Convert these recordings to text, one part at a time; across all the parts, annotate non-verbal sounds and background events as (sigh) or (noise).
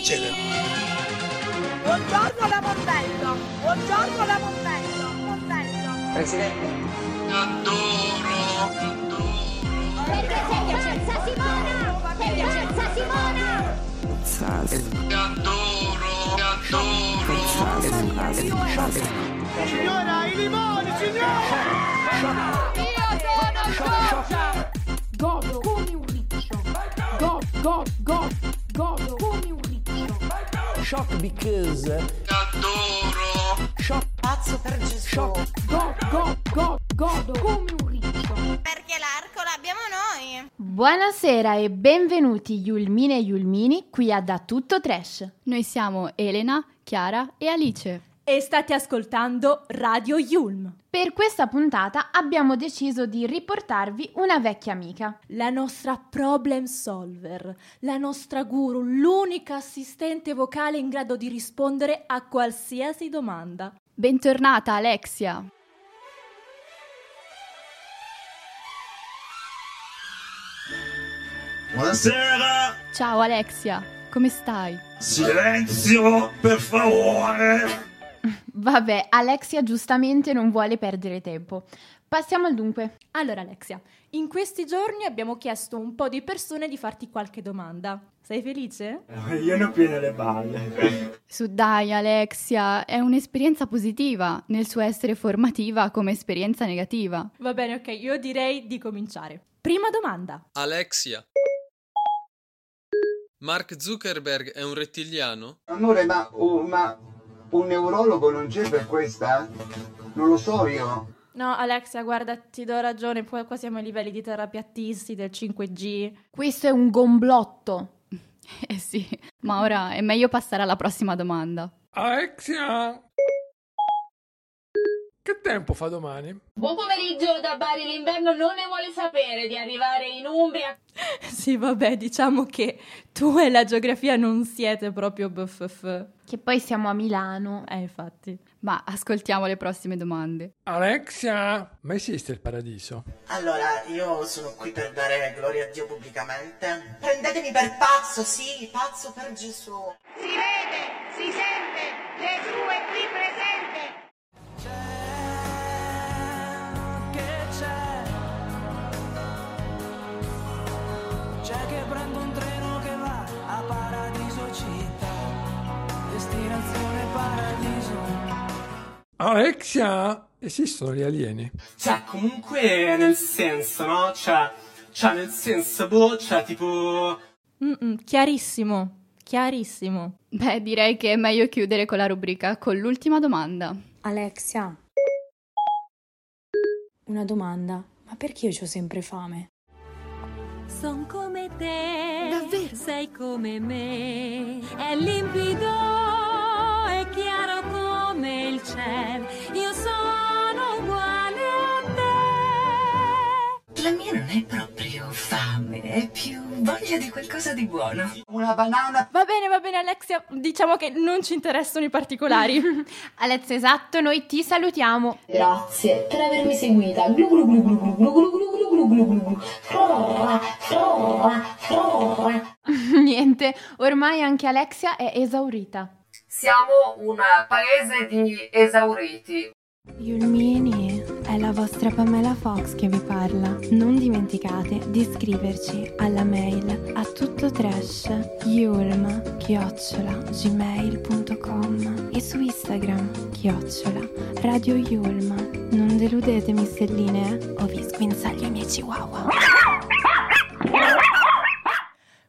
succede? Buongiorno la Mondello! Buongiorno la Mondello! Mondello! Presidente. Adoro, adoro. Perché sei pazza Simona! Sei pazza Simona! Adoro, adoro. Signora, i limoni, signora! Shock because. Adoro. Shock. Pazzo per Gesù. Shock. God, God, God, godo come un riccio. Perché l'arco l'abbiamo noi. Buonasera e benvenuti Yulmine e Yulmini qui a Da Tutto Trash. Noi siamo Elena, Chiara e Alice. E state ascoltando Radio Yulm. Per questa puntata abbiamo deciso di riportarvi una vecchia amica. La nostra problem solver, la nostra guru, l'unica assistente vocale in grado di rispondere a qualsiasi domanda. Bentornata Alexia. Buonasera. Ciao Alexia, come stai? Silenzio, per favore. (laughs) Vabbè, Alexia giustamente non vuole perdere tempo. Passiamo al dunque. Allora Alexia, in questi giorni abbiamo chiesto un po' di persone di farti qualche domanda. Sei felice? (laughs) Io ne ho piene le balle. Su dai Alexia, è un'esperienza positiva nel suo essere formativa come esperienza negativa. Va bene, ok, io direi di cominciare. Prima domanda. Alexia. Mark Zuckerberg è un rettiliano? Amore, ma, oh, ma un neurologo non c'è per questa? Non lo so io. No, Alexia, guarda, ti do ragione, poi qua siamo ai livelli di terapiattisti del 5G. Questo è un gomblotto. (laughs) Eh sì, ma ora è meglio passare alla prossima domanda. Alexia! Che tempo fa domani? Buon pomeriggio da Bari, l'inverno non ne vuole sapere di arrivare in Umbria. (laughs) Sì, vabbè, diciamo che tu e la geografia non siete proprio bff. Che poi siamo a Milano. Eh, infatti. Ma ascoltiamo le prossime domande. Alexia! Ma esiste il paradiso? Allora, io sono qui per dare gloria a Dio pubblicamente. Prendetemi per pazzo, sì, pazzo per Gesù. Si vede, si sente, Gesù è qui destinazione paradiso. Alexia! Esistono gli alieni? Cioè, comunque, nel senso, no? Cioè, cioè nel senso, boh, cioè, tipo... Mm-mm, chiarissimo, chiarissimo. Beh, direi che è meglio chiudere con la rubrica con l'ultima domanda. Alexia, una domanda, ma perché io ho sempre fame? Son come te, Davvero? sei come me, è limpido chiaro come il cielo, io sono uguale a te. La mia non è proprio fame, è più voglia di qualcosa di buono. Una banana. Va bene, va bene, Alexia, diciamo che non ci interessano i particolari. Alexia, esatto, noi ti salutiamo. Grazie per avermi seguita. Glu glu glu glu glu glu glu glu glu glu glu glu. Frorra, frorra, frorra. Niente, ormai anche Alexia è esaurita. Siamo un paese di esauriti. Yulmini, è la vostra Pamela Fox che vi parla. Non dimenticate di iscriverci alla mail a tutto trash yulm chiocciola gmail.com e su Instagram chiocciola radio yulm. Non deludetemi stelline eh, o vi sguinzaglio i miei chihuahua.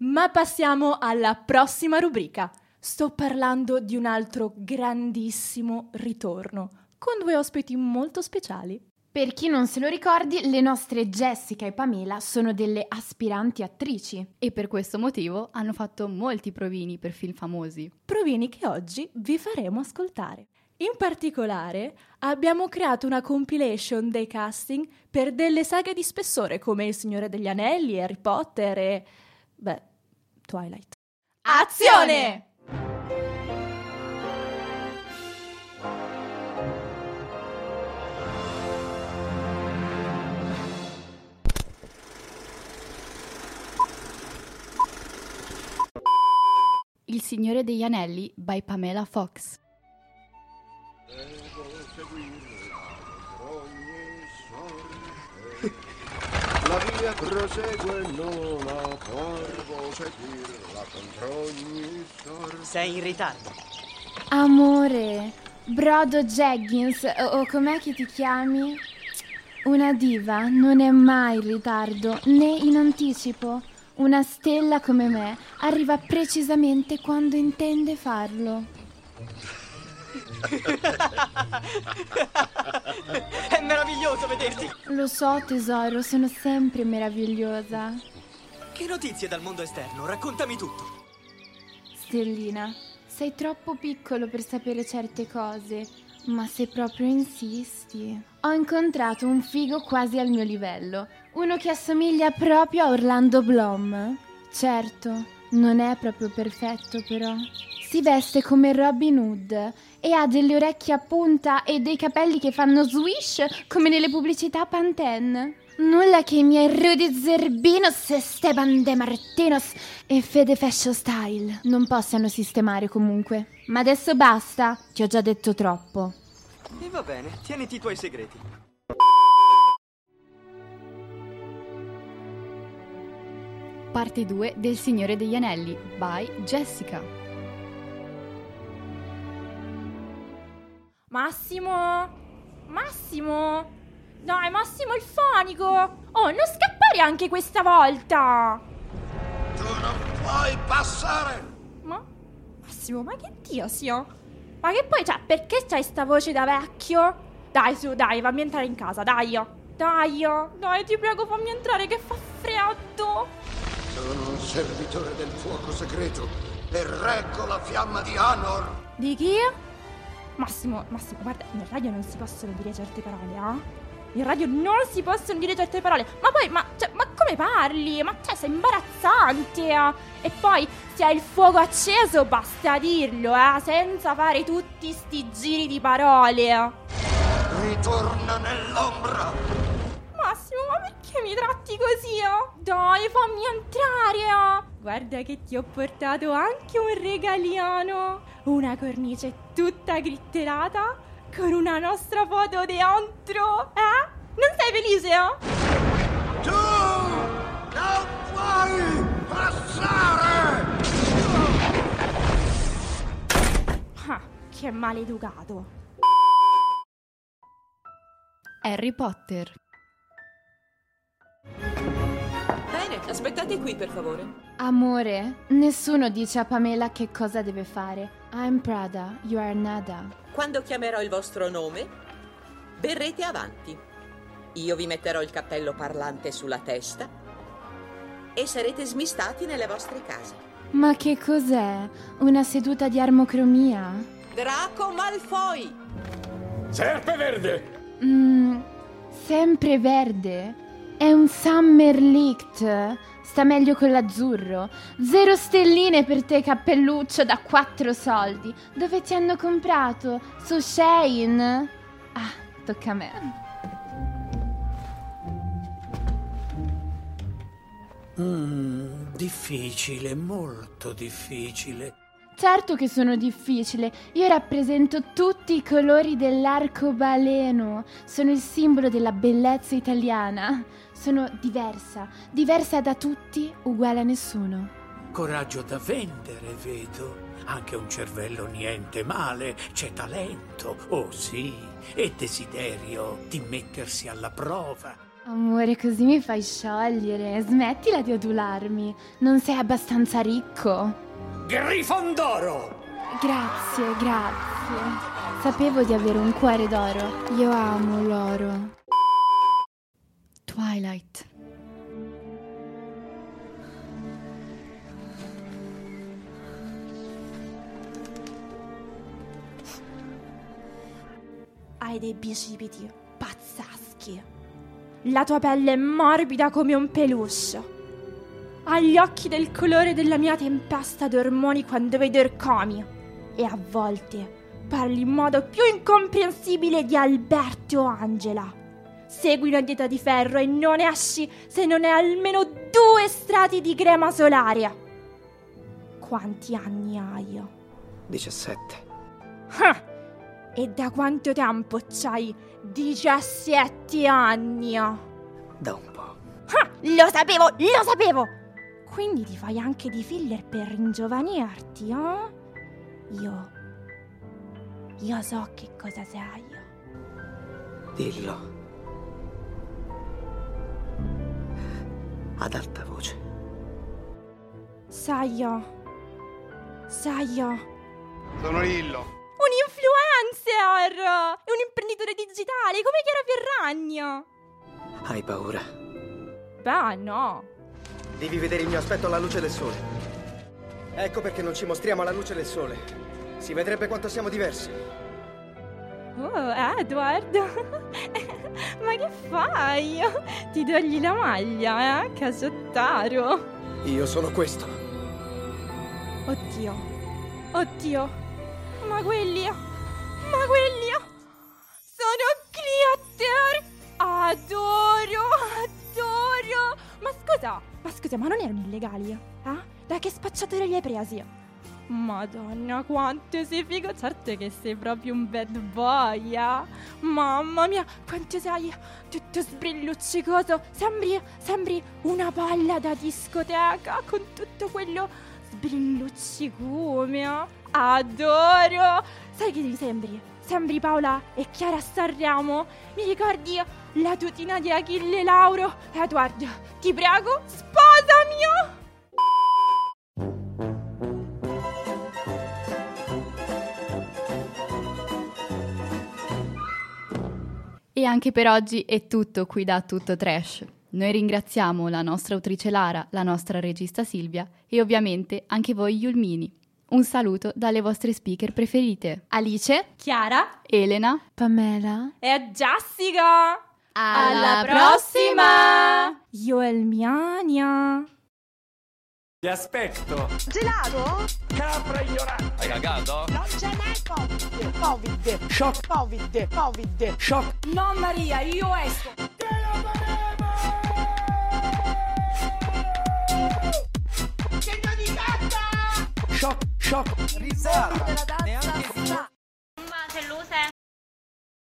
Ma passiamo alla prossima rubrica. Sto parlando di un altro grandissimo ritorno, con due ospiti molto speciali. Per chi non se lo ricordi, le nostre Jessica e Pamela sono delle aspiranti attrici. E per questo motivo hanno fatto molti provini per film famosi. Provini che oggi vi faremo ascoltare. In particolare abbiamo creato una compilation dei casting per delle saghe di spessore come Il Signore degli Anelli, Harry Potter e... beh, Twilight. Azione! Il Signore degli Anelli by Pamela Fox. La via prosegue non la porvo seguirla contro ogni sorte. Sei in ritardo. Amore, Brodo Jeggins, o, o com'è che ti chiami? Una diva non è mai in ritardo né in anticipo. Una stella come me arriva precisamente quando intende farlo. (laughs) È meraviglioso vederti. Lo so tesoro, sono sempre meravigliosa. Che notizie dal mondo esterno? Raccontami tutto. Stellina, sei troppo piccolo per sapere certe cose, ma se proprio insisti. Ho incontrato un figo quasi al mio livello, uno che assomiglia proprio a Orlando Bloom. Certo, non è proprio perfetto però. Si veste come Robin Hood e ha delle orecchie a punta e dei capelli che fanno swish come nelle pubblicità Pantene. Nulla che i miei Rudy Zerbinos, Steban De Martinos e Fede Fashion Style non possano sistemare comunque. Ma adesso basta, ti ho già detto troppo. E va bene, tieniti i tuoi segreti. Parte 2 del Signore degli Anelli by Jessica. Massimo! Massimo! Dai, Massimo il fonico! Oh, non scappare anche questa volta! Tu non puoi passare! Ma? Massimo, ma che dio sia? Ma che poi, cioè, perché c'hai sta voce da vecchio? Dai, su, dai, fammi entrare in casa, dai! Dai, dai, ti prego, fammi entrare che fa freddo! Sono un servitore del fuoco segreto e reggo la fiamma di Anor. Di chi? Massimo, Massimo, guarda, in radio non si possono dire certe parole, eh? In radio non si possono dire certe parole. Ma poi, ma, cioè, ma come parli? Ma cioè, sei imbarazzante. eh? E poi, se hai il fuoco acceso, basta dirlo, eh? Senza fare tutti sti giri di parole. Ritorna nell'ombra. Massimo, ma perché mi tratti così? eh? Dai, fammi entrare. eh? Guarda che ti ho portato anche un regaliano. Una cornice tutta glitterata con una nostra foto dentro. Eh? Non sei felice? eh? Tu non puoi passare! Ah, che maleducato. Harry Potter. Bene, aspettate qui per favore. Amore, nessuno dice a Pamela che cosa deve fare. I'm Prada, you are nada. Quando chiamerò il vostro nome, berrete avanti. Io vi metterò il cappello parlante sulla testa e sarete smistati nelle vostre case. Ma che cos'è? Una seduta di armocromia? Draco Malfoy! Serpeverde! Mmm, sempre verde? È un Summer Licht. Sta meglio con l'azzurro. Zero stelline per te, cappelluccio da quattro soldi. Dove ti hanno comprato? Su Shane? Ah, tocca a me. Mm, difficile, molto difficile. Certo che sono difficile. Io rappresento tutti i colori dell'arcobaleno. Sono il simbolo della bellezza italiana. Sono diversa, diversa da tutti, uguale a nessuno. Coraggio da vendere, vedo. Anche un cervello niente male, c'è talento, oh sì, e desiderio di mettersi alla prova. Amore, così mi fai sciogliere. Smettila di adularmi. Non sei abbastanza ricco. Grifondoro! Grazie, grazie. Sapevo di avere un cuore d'oro. Io amo l'oro. Twilight. Hai dei bicipiti pazzeschi. La tua pelle è morbida come un peluche. Hai gli occhi del colore della mia tempesta d'ormoni quando vedo Ercomi. E a volte parli in modo più incomprensibile di Alberto o Angela. Segui una dieta di ferro e non esci se non hai almeno due strati di crema solare. Quanti anni hai? 17. Ah! E da quanto tempo c'hai 17 anni? Da un po'. Ah, lo sapevo, lo sapevo! Quindi ti fai anche di filler per ringiovanirti, eh? Io... Io so che cosa sei. Dillo. Ad alta voce. Sai io... Sai io... Sono Lillo. Un influencer! Un imprenditore digitale come Chiara Ferragna! Hai paura? Beh, no. Devi vedere il mio aspetto alla luce del sole. Ecco perché non ci mostriamo alla luce del sole. Si vedrebbe quanto siamo diversi. Oh, Edward! (laughs) Ma che fai? Ti togli la maglia, eh? Casottaro! Io sono questo. Oddio! Oddio! Ma quelli... Ma quelli... Sono glitter! Adoro! Scusa! Ma scusa, ma non erano illegali? Eh? Da che spacciatore li hai presi? Madonna, quanto sei figo! Certo che sei proprio un bad boy, eh? Mamma mia, quanto sei tutto sbrilluccicoso! Sembri, sembri una palla da discoteca con tutto quello sbrilluccicume. eh? Adoro! Sai che mi sembri? Sembri Paola e Chiara Sanremo? Mi ricordi la tutina di Achille Lauro? Edward, ti prego, sposami! E anche per oggi è tutto qui da Tutto Trash. Noi ringraziamo la nostra autrice Lara, la nostra regista Silvia e ovviamente anche voi Yulmini. Un saluto dalle vostre speaker preferite. Alice, Chiara, Elena, Pamela e Jessica! Alla prossima! Io e il Miania! Ti aspetto. Gelato? Capra ignorante. Hai cagato? Non ce n'è Covid. Covid. Shock. Covid. Covid. Shock. No Maria, io esco. Che non di gatta! Shock. Shock, risata, neanche